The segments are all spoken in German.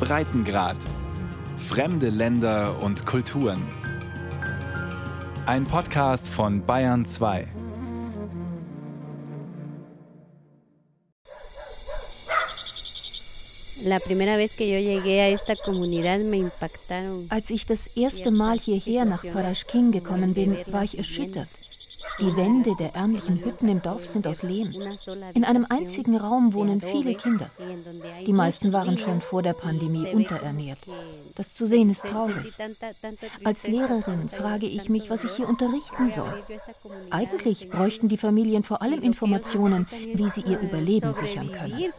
Breitengrad. Fremde Länder und Kulturen. Ein Podcast von Bayern 2. Als ich das erste Mal hierher nach Paraschkin gekommen bin, war ich erschüttert. Die Wände der ärmlichen Hütten im Dorf sind aus Lehm. In einem einzigen Raum wohnen viele Kinder. Die meisten waren schon vor der Pandemie unterernährt. Das zu sehen ist traurig. Als Lehrerin frage ich mich, was ich hier unterrichten soll. Eigentlich bräuchten die Familien vor allem Informationen, wie sie ihr Überleben sichern können.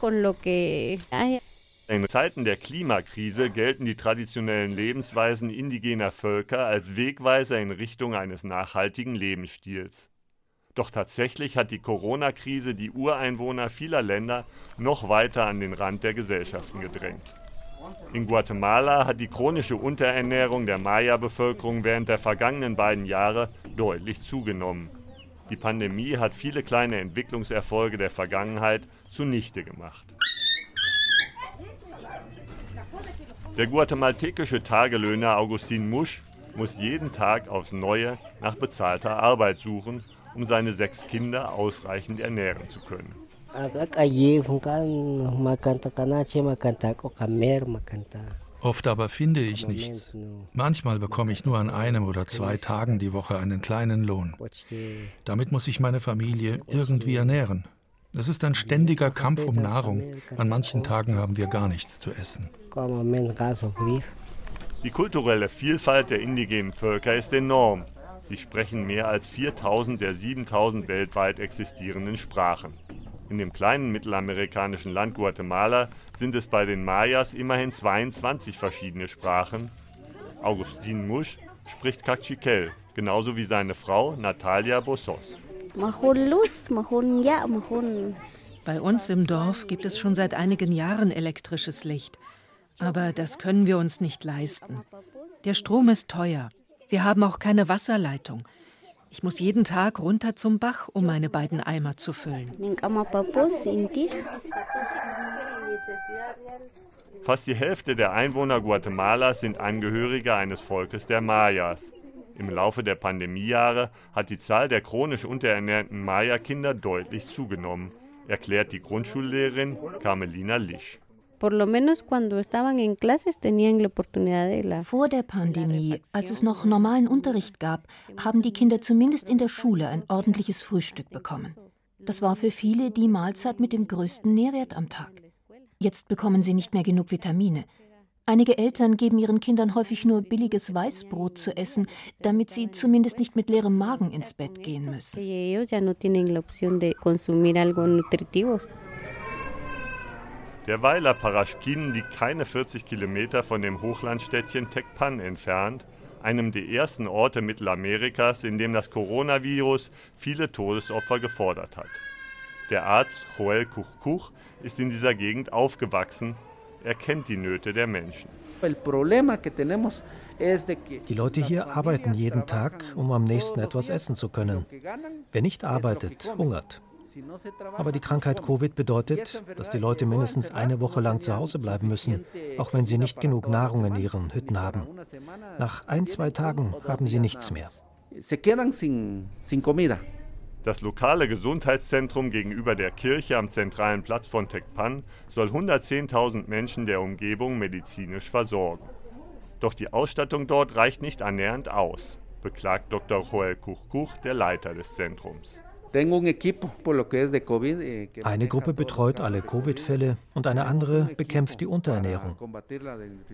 In Zeiten der Klimakrise gelten die traditionellen Lebensweisen indigener Völker als Wegweiser in Richtung eines nachhaltigen Lebensstils. Doch tatsächlich hat die Corona-Krise die Ureinwohner vieler Länder noch weiter an den Rand der Gesellschaften gedrängt. In Guatemala hat die chronische Unterernährung der Maya-Bevölkerung während der vergangenen beiden Jahre deutlich zugenommen. Die Pandemie hat viele kleine Entwicklungserfolge der Vergangenheit zunichte gemacht. Der guatemaltekische Tagelöhner Augustin Musch muss jeden Tag aufs Neue nach bezahlter Arbeit suchen, um seine sechs Kinder ausreichend ernähren zu können. Oft aber finde ich nichts. Manchmal bekomme ich nur an einem oder zwei Tagen die Woche einen kleinen Lohn. Damit muss ich meine Familie irgendwie ernähren. Es ist ein ständiger Kampf um Nahrung. An manchen Tagen haben wir gar nichts zu essen. Die kulturelle Vielfalt der indigenen Völker ist enorm. Sie sprechen mehr als 4000 der 7000 weltweit existierenden Sprachen. In dem kleinen mittelamerikanischen Land Guatemala sind es bei den Mayas immerhin 22 verschiedene Sprachen. Augustin Musch spricht Cachiquel, genauso wie seine Frau Natalia Bossos. Bei uns im Dorf gibt es schon seit einigen Jahren elektrisches Licht. Aber das können wir uns nicht leisten. Der Strom ist teuer. Wir haben auch keine Wasserleitung. Ich muss jeden Tag runter zum Bach, um meine beiden Eimer zu füllen. Fast die Hälfte der Einwohner Guatemalas sind Angehörige eines Volkes der Mayas. Im Laufe der Pandemiejahre hat die Zahl der chronisch unterernährten Maya-Kinder deutlich zugenommen, erklärt die Grundschullehrerin Carmelina Lisch. Vor der Pandemie, als es noch normalen Unterricht gab, haben die Kinder zumindest in der Schule ein ordentliches Frühstück bekommen. Das war für viele die Mahlzeit mit dem größten Nährwert am Tag. Jetzt bekommen sie nicht mehr genug Vitamine. Einige Eltern geben ihren Kindern häufig nur billiges Weißbrot zu essen, damit sie zumindest nicht mit leerem Magen ins Bett gehen müssen. Der Weiler Paraschkin liegt keine 40 Kilometer von dem Hochlandstädtchen Tecpan entfernt, einem der ersten Orte Mittelamerikas, in dem das Coronavirus viele Todesopfer gefordert hat. Der Arzt Joel Kuchkuch ist in dieser Gegend aufgewachsen er kennt die Nöte der Menschen. Die Leute hier arbeiten jeden Tag, um am nächsten etwas essen zu können. Wer nicht arbeitet, hungert. Aber die Krankheit Covid bedeutet, dass die Leute mindestens eine Woche lang zu Hause bleiben müssen, auch wenn sie nicht genug Nahrung in ihren Hütten haben. Nach ein, zwei Tagen haben sie nichts mehr. Das lokale Gesundheitszentrum gegenüber der Kirche am zentralen Platz von Tecpan soll 110.000 Menschen der Umgebung medizinisch versorgen. Doch die Ausstattung dort reicht nicht annähernd aus, beklagt Dr. Joel Kuchkuch, der Leiter des Zentrums. Eh, eine Gruppe betreut alle Covid-Fälle und eine andere bekämpft die Unterernährung.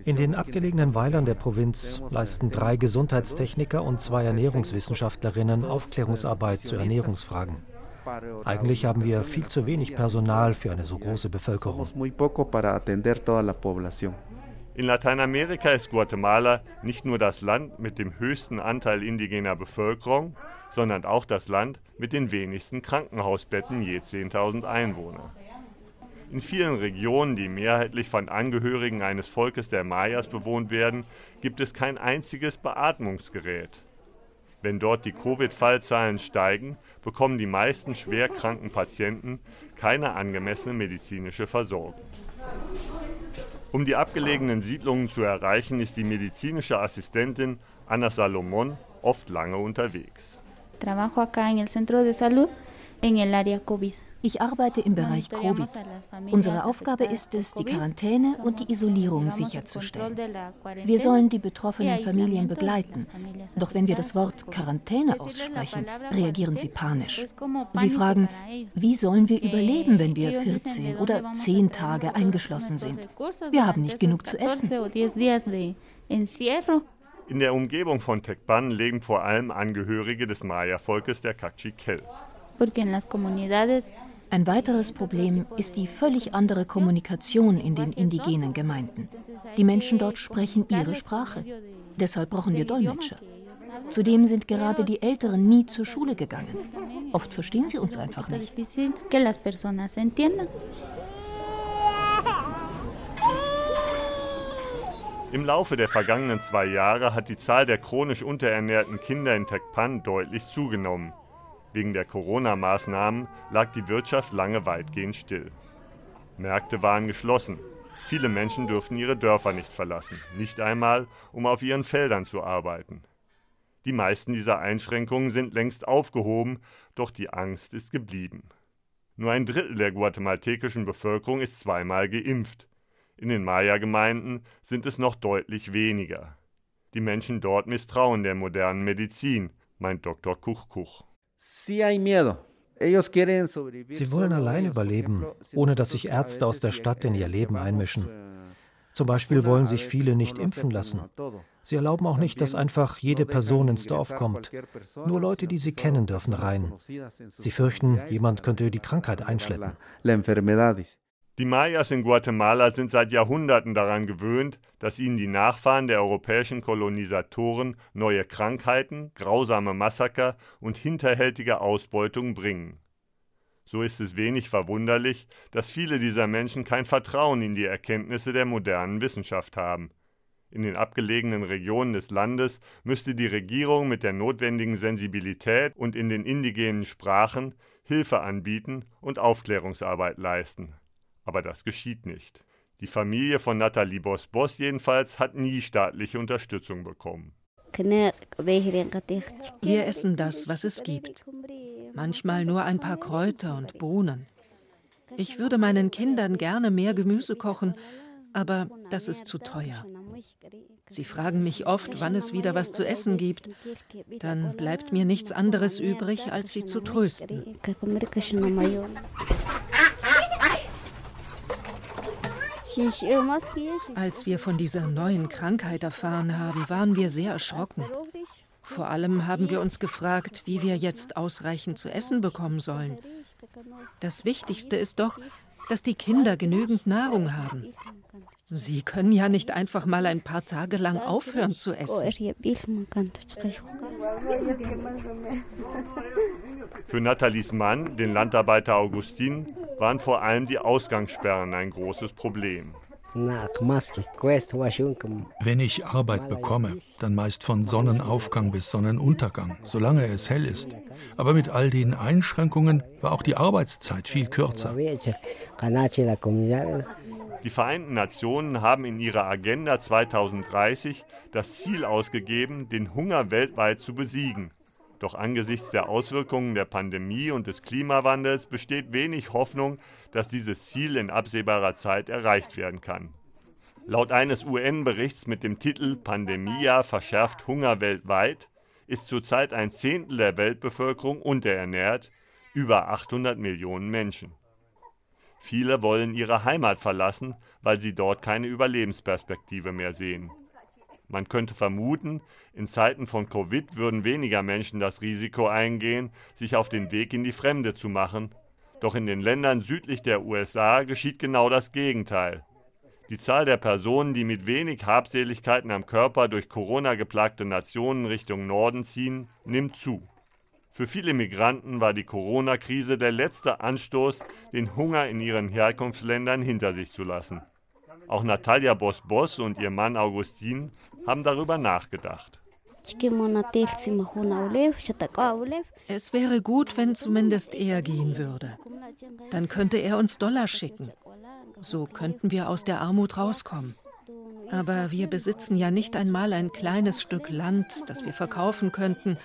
In den abgelegenen Weilern der Provinz leisten drei Gesundheitstechniker und zwei Ernährungswissenschaftlerinnen Aufklärungsarbeit zu Ernährungsfragen. Eigentlich haben wir viel zu wenig Personal für eine so große Bevölkerung. In Lateinamerika ist Guatemala nicht nur das Land mit dem höchsten Anteil indigener Bevölkerung, sondern auch das Land mit den wenigsten Krankenhausbetten je 10.000 Einwohner. In vielen Regionen, die mehrheitlich von Angehörigen eines Volkes der Mayas bewohnt werden, gibt es kein einziges Beatmungsgerät. Wenn dort die Covid-Fallzahlen steigen, bekommen die meisten schwerkranken Patienten keine angemessene medizinische Versorgung. Um die abgelegenen Siedlungen zu erreichen, ist die medizinische Assistentin Anna Salomon oft lange unterwegs. Trabajo acá en el centro de salud en el área COVID. Ich arbeite im Bereich Covid. Unsere Aufgabe ist es, die Quarantäne und die Isolierung sicherzustellen. Wir sollen die betroffenen Familien begleiten. Doch wenn wir das Wort Quarantäne aussprechen, reagieren sie panisch. Sie fragen, wie sollen wir überleben, wenn wir 14 oder 10 Tage eingeschlossen sind? Wir haben nicht genug zu essen. In der Umgebung von Tecpan leben vor allem Angehörige des Maya-Volkes der Cachiquel. Ein weiteres Problem ist die völlig andere Kommunikation in den indigenen Gemeinden. Die Menschen dort sprechen ihre Sprache. Deshalb brauchen wir Dolmetscher. Zudem sind gerade die Älteren nie zur Schule gegangen. Oft verstehen sie uns einfach nicht. Im Laufe der vergangenen zwei Jahre hat die Zahl der chronisch unterernährten Kinder in Tecpan deutlich zugenommen. Wegen der Corona-Maßnahmen lag die Wirtschaft lange weitgehend still. Märkte waren geschlossen. Viele Menschen durften ihre Dörfer nicht verlassen, nicht einmal, um auf ihren Feldern zu arbeiten. Die meisten dieser Einschränkungen sind längst aufgehoben, doch die Angst ist geblieben. Nur ein Drittel der guatemaltekischen Bevölkerung ist zweimal geimpft. In den Maya-Gemeinden sind es noch deutlich weniger. Die Menschen dort misstrauen der modernen Medizin, meint Dr. Kuchkuch. Sie wollen allein überleben, ohne dass sich Ärzte aus der Stadt in ihr Leben einmischen. Zum Beispiel wollen sich viele nicht impfen lassen. Sie erlauben auch nicht, dass einfach jede Person ins Dorf kommt. Nur Leute, die sie kennen, dürfen rein. Sie fürchten, jemand könnte die Krankheit einschleppen. Die Mayas in Guatemala sind seit Jahrhunderten daran gewöhnt, dass ihnen die Nachfahren der europäischen Kolonisatoren neue Krankheiten, grausame Massaker und hinterhältige Ausbeutung bringen. So ist es wenig verwunderlich, dass viele dieser Menschen kein Vertrauen in die Erkenntnisse der modernen Wissenschaft haben. In den abgelegenen Regionen des Landes müsste die Regierung mit der notwendigen Sensibilität und in den indigenen Sprachen Hilfe anbieten und Aufklärungsarbeit leisten aber das geschieht nicht. Die Familie von Nathalie Boss-Boss jedenfalls hat nie staatliche Unterstützung bekommen. Wir essen das, was es gibt. Manchmal nur ein paar Kräuter und Bohnen. Ich würde meinen Kindern gerne mehr Gemüse kochen, aber das ist zu teuer. Sie fragen mich oft, wann es wieder was zu essen gibt. Dann bleibt mir nichts anderes übrig, als sie zu trösten. Als wir von dieser neuen Krankheit erfahren haben, waren wir sehr erschrocken. Vor allem haben wir uns gefragt, wie wir jetzt ausreichend zu essen bekommen sollen. Das Wichtigste ist doch, dass die Kinder genügend Nahrung haben. Sie können ja nicht einfach mal ein paar Tage lang aufhören zu essen. Für Nathalies Mann, den Landarbeiter Augustin, waren vor allem die Ausgangssperren ein großes Problem. Wenn ich Arbeit bekomme, dann meist von Sonnenaufgang bis Sonnenuntergang, solange es hell ist. Aber mit all den Einschränkungen war auch die Arbeitszeit viel kürzer. Die Vereinten Nationen haben in ihrer Agenda 2030 das Ziel ausgegeben, den Hunger weltweit zu besiegen. Doch angesichts der Auswirkungen der Pandemie und des Klimawandels besteht wenig Hoffnung, dass dieses Ziel in absehbarer Zeit erreicht werden kann. Laut eines UN-Berichts mit dem Titel Pandemia verschärft Hunger weltweit ist zurzeit ein Zehntel der Weltbevölkerung unterernährt, über 800 Millionen Menschen. Viele wollen ihre Heimat verlassen, weil sie dort keine Überlebensperspektive mehr sehen. Man könnte vermuten, in Zeiten von Covid würden weniger Menschen das Risiko eingehen, sich auf den Weg in die Fremde zu machen. Doch in den Ländern südlich der USA geschieht genau das Gegenteil. Die Zahl der Personen, die mit wenig Habseligkeiten am Körper durch Corona geplagte Nationen Richtung Norden ziehen, nimmt zu. Für viele Migranten war die Corona-Krise der letzte Anstoß, den Hunger in ihren Herkunftsländern hinter sich zu lassen. Auch Natalia Boss-Boss und ihr Mann Augustin haben darüber nachgedacht. Es wäre gut, wenn zumindest er gehen würde. Dann könnte er uns Dollar schicken. So könnten wir aus der Armut rauskommen. Aber wir besitzen ja nicht einmal ein kleines Stück Land, das wir verkaufen könnten,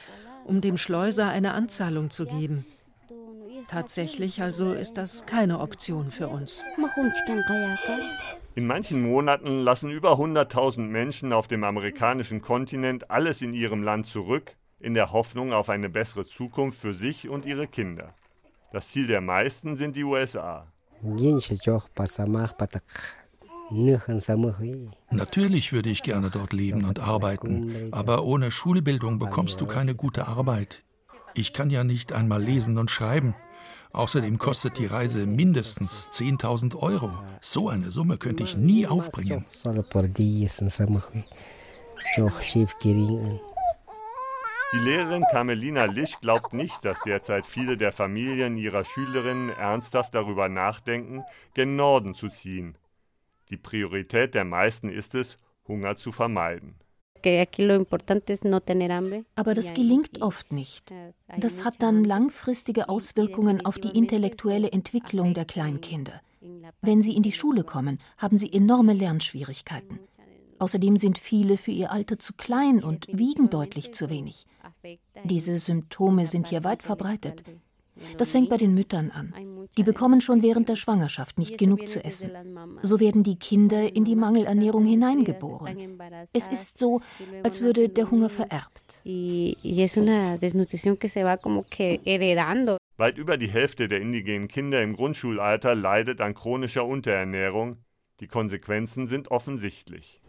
um dem Schleuser eine Anzahlung zu geben. Tatsächlich also ist das keine Option für uns. In manchen Monaten lassen über 100.000 Menschen auf dem amerikanischen Kontinent alles in ihrem Land zurück, in der Hoffnung auf eine bessere Zukunft für sich und ihre Kinder. Das Ziel der meisten sind die USA. Natürlich würde ich gerne dort leben und arbeiten, aber ohne Schulbildung bekommst du keine gute Arbeit. Ich kann ja nicht einmal lesen und schreiben. Außerdem kostet die Reise mindestens 10.000 Euro. So eine Summe könnte ich nie aufbringen. Die Lehrerin Carmelina Lisch glaubt nicht, dass derzeit viele der Familien ihrer Schülerinnen ernsthaft darüber nachdenken, gen Norden zu ziehen. Die Priorität der meisten ist es, Hunger zu vermeiden. Aber das gelingt oft nicht. Das hat dann langfristige Auswirkungen auf die intellektuelle Entwicklung der Kleinkinder. Wenn sie in die Schule kommen, haben sie enorme Lernschwierigkeiten. Außerdem sind viele für ihr Alter zu klein und wiegen deutlich zu wenig. Diese Symptome sind hier weit verbreitet. Das fängt bei den Müttern an. Die bekommen schon während der Schwangerschaft nicht genug zu essen. So werden die Kinder in die Mangelernährung hineingeboren. Es ist so, als würde der Hunger vererbt. Weit über die Hälfte der indigenen Kinder im Grundschulalter leidet an chronischer Unterernährung. Die Konsequenzen sind offensichtlich.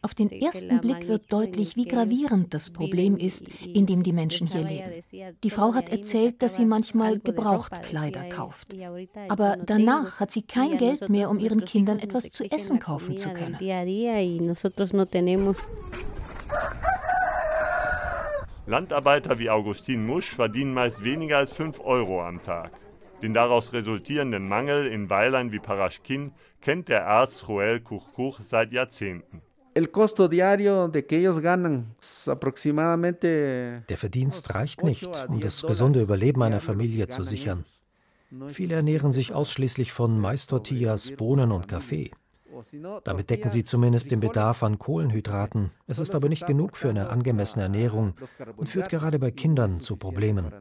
Auf den ersten Blick wird deutlich, wie gravierend das Problem ist, in dem die Menschen hier leben. Die Frau hat erzählt, dass sie manchmal Gebrauchtkleider kauft. Aber danach hat sie kein Geld mehr, um ihren Kindern etwas zu essen kaufen zu können. Landarbeiter wie Augustin Musch verdienen meist weniger als 5 Euro am Tag. Den daraus resultierenden Mangel in Weilern wie Paraschkin kennt der Arzt Joel Kuchkuch seit Jahrzehnten. Der Verdienst reicht nicht, um das gesunde Überleben einer Familie zu sichern. Viele ernähren sich ausschließlich von Mais-Tortillas, Bohnen und Kaffee. Damit decken sie zumindest den Bedarf an Kohlenhydraten. Es ist aber nicht genug für eine angemessene Ernährung und führt gerade bei Kindern zu Problemen.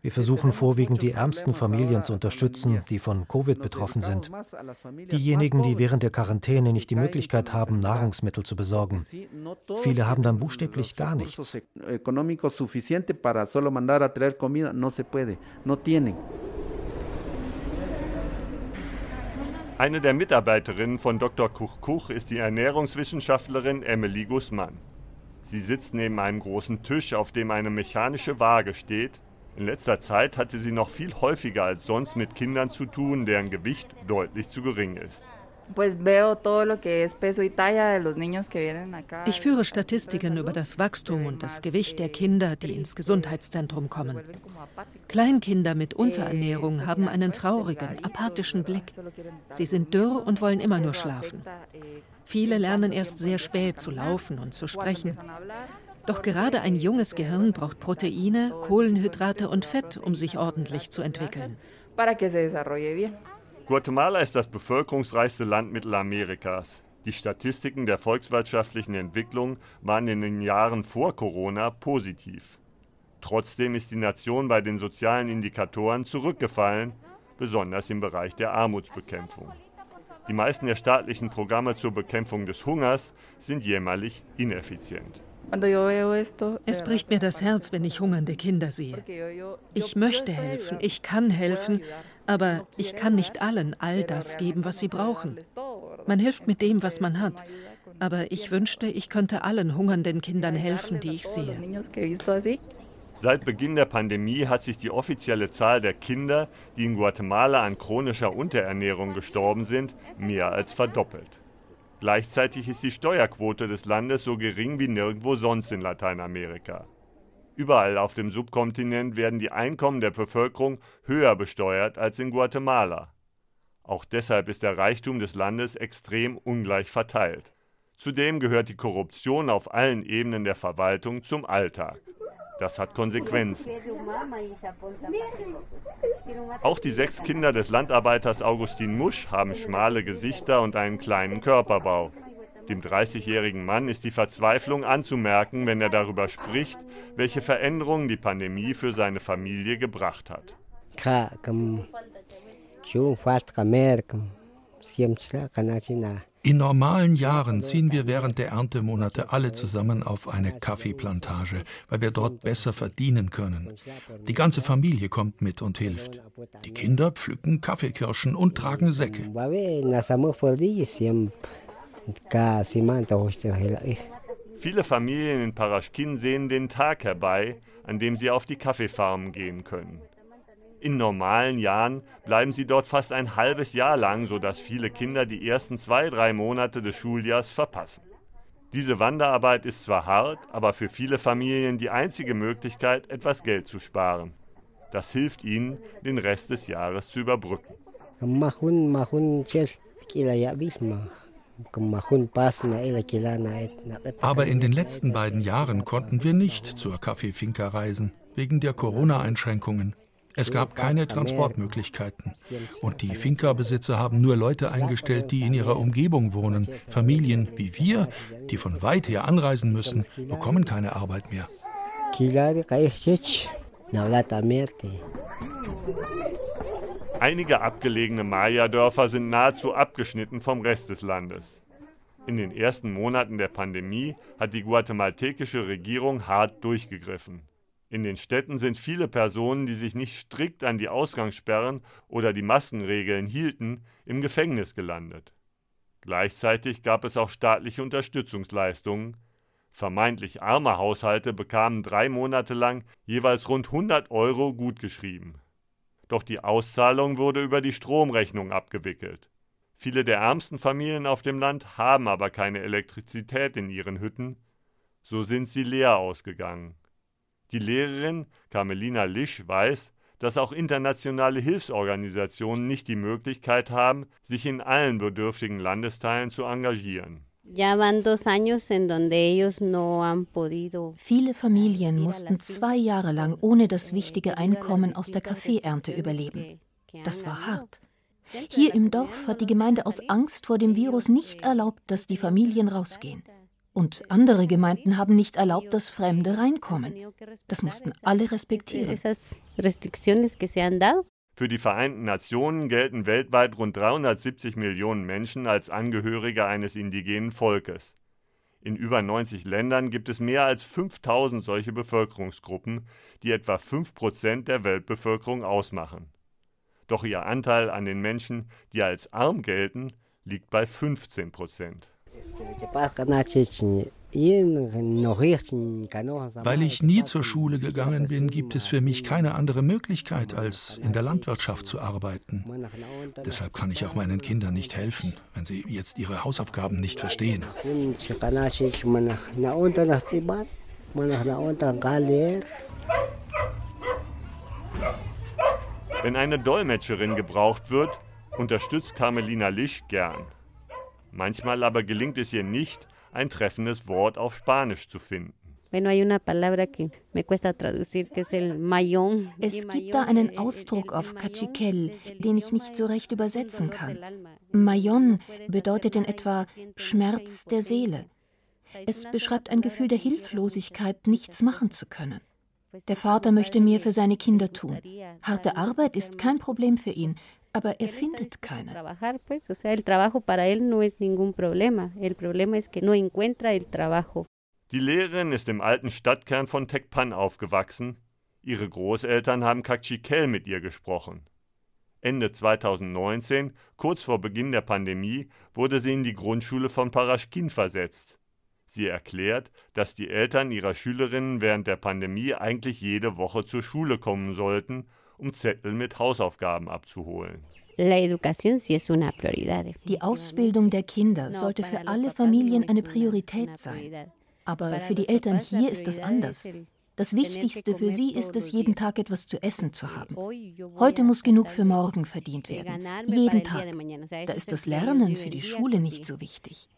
Wir versuchen vorwiegend die ärmsten Familien zu unterstützen, die von Covid betroffen sind. Diejenigen, die während der Quarantäne nicht die Möglichkeit haben, Nahrungsmittel zu besorgen. Viele haben dann buchstäblich gar nichts. Eine der Mitarbeiterinnen von Dr. Kuch Kuch ist die Ernährungswissenschaftlerin Emily Guzman. Sie sitzt neben einem großen Tisch, auf dem eine mechanische Waage steht in letzter Zeit hatte sie noch viel häufiger als sonst mit Kindern zu tun, deren Gewicht deutlich zu gering ist. Ich führe Statistiken über das Wachstum und das Gewicht der Kinder, die ins Gesundheitszentrum kommen. Kleinkinder mit Unterernährung haben einen traurigen, apathischen Blick. Sie sind dürr und wollen immer nur schlafen. Viele lernen erst sehr spät zu laufen und zu sprechen. Doch gerade ein junges Gehirn braucht Proteine, Kohlenhydrate und Fett, um sich ordentlich zu entwickeln. Guatemala ist das bevölkerungsreichste Land Mittelamerikas. Die Statistiken der volkswirtschaftlichen Entwicklung waren in den Jahren vor Corona positiv. Trotzdem ist die Nation bei den sozialen Indikatoren zurückgefallen, besonders im Bereich der Armutsbekämpfung. Die meisten der staatlichen Programme zur Bekämpfung des Hungers sind jämmerlich ineffizient. Es bricht mir das Herz, wenn ich hungernde Kinder sehe. Ich möchte helfen, ich kann helfen, aber ich kann nicht allen all das geben, was sie brauchen. Man hilft mit dem, was man hat. Aber ich wünschte, ich könnte allen hungernden Kindern helfen, die ich sehe. Seit Beginn der Pandemie hat sich die offizielle Zahl der Kinder, die in Guatemala an chronischer Unterernährung gestorben sind, mehr als verdoppelt. Gleichzeitig ist die Steuerquote des Landes so gering wie nirgendwo sonst in Lateinamerika. Überall auf dem Subkontinent werden die Einkommen der Bevölkerung höher besteuert als in Guatemala. Auch deshalb ist der Reichtum des Landes extrem ungleich verteilt. Zudem gehört die Korruption auf allen Ebenen der Verwaltung zum Alltag. Das hat Konsequenzen. Auch die sechs Kinder des Landarbeiters Augustin Musch haben schmale Gesichter und einen kleinen Körperbau. Dem 30-jährigen Mann ist die Verzweiflung anzumerken, wenn er darüber spricht, welche Veränderungen die Pandemie für seine Familie gebracht hat. In normalen Jahren ziehen wir während der Erntemonate alle zusammen auf eine Kaffeeplantage, weil wir dort besser verdienen können. Die ganze Familie kommt mit und hilft. Die Kinder pflücken Kaffeekirschen und tragen Säcke. Viele Familien in Paraschkin sehen den Tag herbei, an dem sie auf die Kaffeefarmen gehen können. In normalen Jahren bleiben sie dort fast ein halbes Jahr lang, sodass viele Kinder die ersten zwei, drei Monate des Schuljahrs verpassen. Diese Wanderarbeit ist zwar hart, aber für viele Familien die einzige Möglichkeit, etwas Geld zu sparen. Das hilft ihnen, den Rest des Jahres zu überbrücken. Aber in den letzten beiden Jahren konnten wir nicht zur Kaffeefinca reisen, wegen der Corona-Einschränkungen. Es gab keine Transportmöglichkeiten. Und die Finca-Besitzer haben nur Leute eingestellt, die in ihrer Umgebung wohnen. Familien wie wir, die von weit her anreisen müssen, bekommen keine Arbeit mehr. Einige abgelegene Maya-Dörfer sind nahezu abgeschnitten vom Rest des Landes. In den ersten Monaten der Pandemie hat die guatemaltekische Regierung hart durchgegriffen. In den Städten sind viele Personen, die sich nicht strikt an die Ausgangssperren oder die Maskenregeln hielten, im Gefängnis gelandet. Gleichzeitig gab es auch staatliche Unterstützungsleistungen. Vermeintlich arme Haushalte bekamen drei Monate lang jeweils rund 100 Euro gutgeschrieben. Doch die Auszahlung wurde über die Stromrechnung abgewickelt. Viele der ärmsten Familien auf dem Land haben aber keine Elektrizität in ihren Hütten, so sind sie leer ausgegangen. Die Lehrerin Carmelina Lisch weiß, dass auch internationale Hilfsorganisationen nicht die Möglichkeit haben, sich in allen bedürftigen Landesteilen zu engagieren. Viele Familien mussten zwei Jahre lang ohne das wichtige Einkommen aus der Kaffeeernte überleben. Das war hart. Hier im Dorf hat die Gemeinde aus Angst vor dem Virus nicht erlaubt, dass die Familien rausgehen. Und andere Gemeinden haben nicht erlaubt, dass Fremde reinkommen. Das mussten alle respektieren. Für die Vereinten Nationen gelten weltweit rund 370 Millionen Menschen als Angehörige eines indigenen Volkes. In über 90 Ländern gibt es mehr als 5000 solche Bevölkerungsgruppen, die etwa 5 Prozent der Weltbevölkerung ausmachen. Doch ihr Anteil an den Menschen, die als arm gelten, liegt bei 15 Prozent. Weil ich nie zur Schule gegangen bin, gibt es für mich keine andere Möglichkeit, als in der Landwirtschaft zu arbeiten. Deshalb kann ich auch meinen Kindern nicht helfen, wenn sie jetzt ihre Hausaufgaben nicht verstehen. Wenn eine Dolmetscherin gebraucht wird, unterstützt Carmelina Lisch gern. Manchmal aber gelingt es ihr nicht, ein treffendes Wort auf Spanisch zu finden. Es gibt da einen Ausdruck auf Cachiquel, den ich nicht so recht übersetzen kann. Mayon bedeutet in etwa Schmerz der Seele. Es beschreibt ein Gefühl der Hilflosigkeit, nichts machen zu können. Der Vater möchte mehr für seine Kinder tun. Harte Arbeit ist kein Problem für ihn aber er findet keine. Die Lehrerin ist im alten Stadtkern von Tekpan aufgewachsen. Ihre Großeltern haben Kakchikel mit ihr gesprochen. Ende 2019, kurz vor Beginn der Pandemie, wurde sie in die Grundschule von Paraschkin versetzt. Sie erklärt, dass die Eltern ihrer Schülerinnen während der Pandemie eigentlich jede Woche zur Schule kommen sollten um Zettel mit Hausaufgaben abzuholen. Die Ausbildung der Kinder sollte für alle Familien eine Priorität sein. Aber für die Eltern hier ist das anders. Das Wichtigste für sie ist es, jeden Tag etwas zu essen zu haben. Heute muss genug für morgen verdient werden. Jeden Tag. Da ist das Lernen für die Schule nicht so wichtig.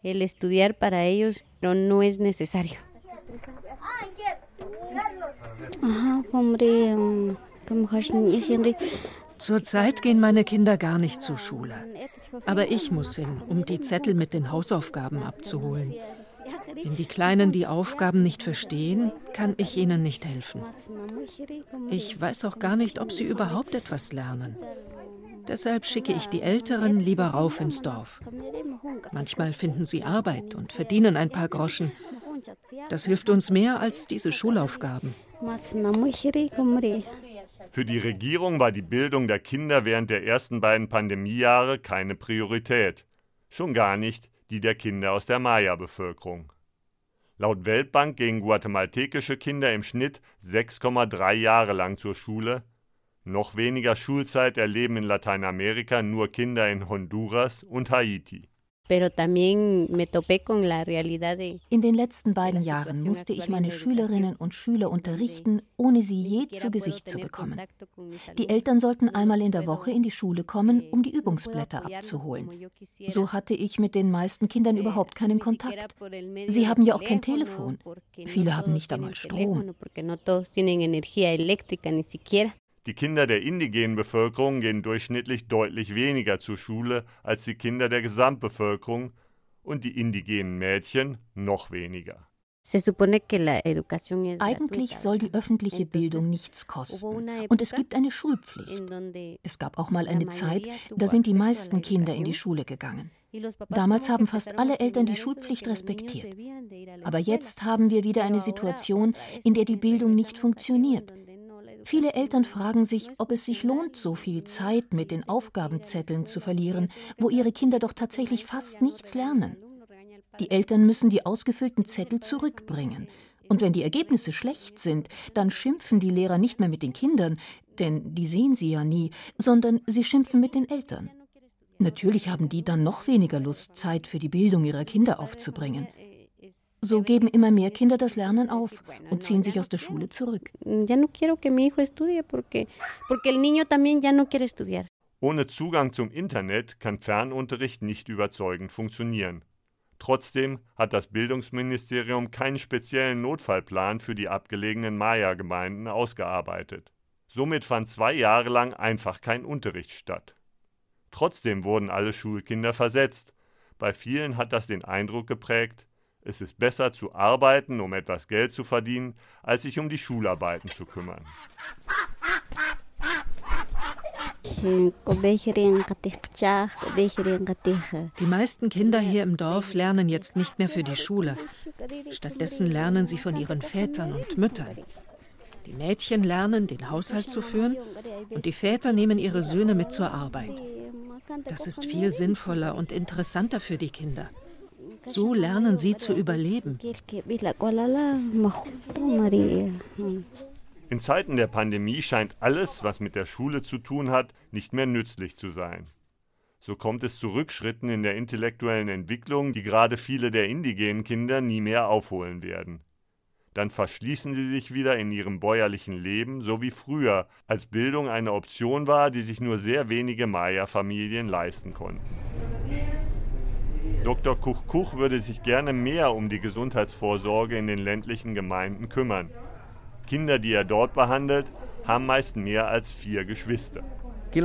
Zurzeit gehen meine Kinder gar nicht zur Schule. Aber ich muss hin, um die Zettel mit den Hausaufgaben abzuholen. Wenn die Kleinen die Aufgaben nicht verstehen, kann ich ihnen nicht helfen. Ich weiß auch gar nicht, ob sie überhaupt etwas lernen. Deshalb schicke ich die Älteren lieber rauf ins Dorf. Manchmal finden sie Arbeit und verdienen ein paar Groschen. Das hilft uns mehr als diese Schulaufgaben. Für die Regierung war die Bildung der Kinder während der ersten beiden Pandemiejahre keine Priorität. Schon gar nicht die der Kinder aus der Maya-Bevölkerung. Laut Weltbank gingen guatemaltekische Kinder im Schnitt 6,3 Jahre lang zur Schule. Noch weniger Schulzeit erleben in Lateinamerika nur Kinder in Honduras und Haiti. In den letzten beiden Jahren musste ich meine Schülerinnen und Schüler unterrichten, ohne sie je zu Gesicht zu bekommen. Die Eltern sollten einmal in der Woche in die Schule kommen, um die Übungsblätter abzuholen. So hatte ich mit den meisten Kindern überhaupt keinen Kontakt. Sie haben ja auch kein Telefon. Viele haben nicht einmal Strom. Die Kinder der indigenen Bevölkerung gehen durchschnittlich deutlich weniger zur Schule als die Kinder der Gesamtbevölkerung und die indigenen Mädchen noch weniger. Eigentlich soll die öffentliche Bildung nichts kosten. Und es gibt eine Schulpflicht. Es gab auch mal eine Zeit, da sind die meisten Kinder in die Schule gegangen. Damals haben fast alle Eltern die Schulpflicht respektiert. Aber jetzt haben wir wieder eine Situation, in der die Bildung nicht funktioniert. Viele Eltern fragen sich, ob es sich lohnt, so viel Zeit mit den Aufgabenzetteln zu verlieren, wo ihre Kinder doch tatsächlich fast nichts lernen. Die Eltern müssen die ausgefüllten Zettel zurückbringen. Und wenn die Ergebnisse schlecht sind, dann schimpfen die Lehrer nicht mehr mit den Kindern, denn die sehen sie ja nie, sondern sie schimpfen mit den Eltern. Natürlich haben die dann noch weniger Lust, Zeit für die Bildung ihrer Kinder aufzubringen. So geben immer mehr Kinder das Lernen auf und ziehen sich aus der Schule zurück. Ohne Zugang zum Internet kann Fernunterricht nicht überzeugend funktionieren. Trotzdem hat das Bildungsministerium keinen speziellen Notfallplan für die abgelegenen Maya-Gemeinden ausgearbeitet. Somit fand zwei Jahre lang einfach kein Unterricht statt. Trotzdem wurden alle Schulkinder versetzt. Bei vielen hat das den Eindruck geprägt, es ist besser zu arbeiten, um etwas Geld zu verdienen, als sich um die Schularbeiten zu kümmern. Die meisten Kinder hier im Dorf lernen jetzt nicht mehr für die Schule. Stattdessen lernen sie von ihren Vätern und Müttern. Die Mädchen lernen, den Haushalt zu führen, und die Väter nehmen ihre Söhne mit zur Arbeit. Das ist viel sinnvoller und interessanter für die Kinder. So lernen sie zu überleben. In Zeiten der Pandemie scheint alles, was mit der Schule zu tun hat, nicht mehr nützlich zu sein. So kommt es zu Rückschritten in der intellektuellen Entwicklung, die gerade viele der indigenen Kinder nie mehr aufholen werden. Dann verschließen sie sich wieder in ihrem bäuerlichen Leben, so wie früher, als Bildung eine Option war, die sich nur sehr wenige Maya-Familien leisten konnten. Dr. Kuch-Kuch würde sich gerne mehr um die Gesundheitsvorsorge in den ländlichen Gemeinden kümmern. Kinder, die er dort behandelt, haben meist mehr als vier Geschwister. Die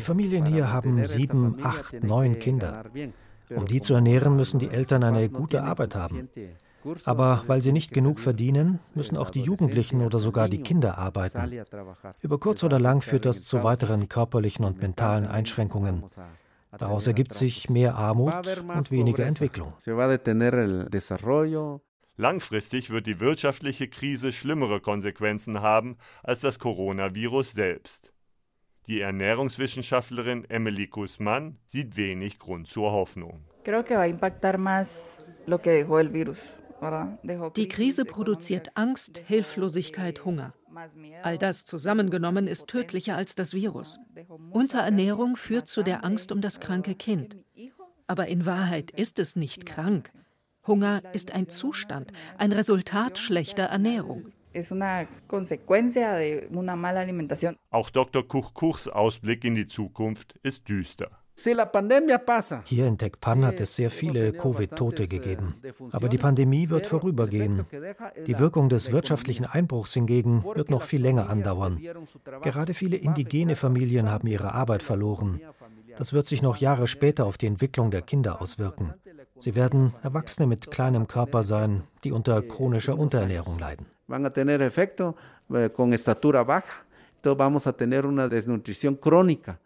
Familien hier haben sieben, acht, neun Kinder. Um die zu ernähren, müssen die Eltern eine gute Arbeit haben. Aber weil sie nicht genug verdienen, müssen auch die Jugendlichen oder sogar die Kinder arbeiten. Über kurz oder lang führt das zu weiteren körperlichen und mentalen Einschränkungen. Daraus ergibt sich mehr Armut und weniger Entwicklung. Langfristig wird die wirtschaftliche Krise schlimmere Konsequenzen haben als das Coronavirus selbst. Die Ernährungswissenschaftlerin Emily Guzman sieht wenig Grund zur Hoffnung. Die Krise produziert Angst, Hilflosigkeit, Hunger. All das zusammengenommen ist tödlicher als das Virus. Unterernährung führt zu der Angst um das kranke Kind. Aber in Wahrheit ist es nicht krank. Hunger ist ein Zustand, ein Resultat schlechter Ernährung. Auch Dr. Kuch-Kuchs Ausblick in die Zukunft ist düster. Hier in Tecpan hat es sehr viele Covid-Tote gegeben. Aber die Pandemie wird vorübergehen. Die Wirkung des wirtschaftlichen Einbruchs hingegen wird noch viel länger andauern. Gerade viele indigene Familien haben ihre Arbeit verloren. Das wird sich noch Jahre später auf die Entwicklung der Kinder auswirken. Sie werden Erwachsene mit kleinem Körper sein, die unter chronischer Unterernährung leiden. Eh, con estatura baja. Entonces vamos a tener una desnutrición crónica.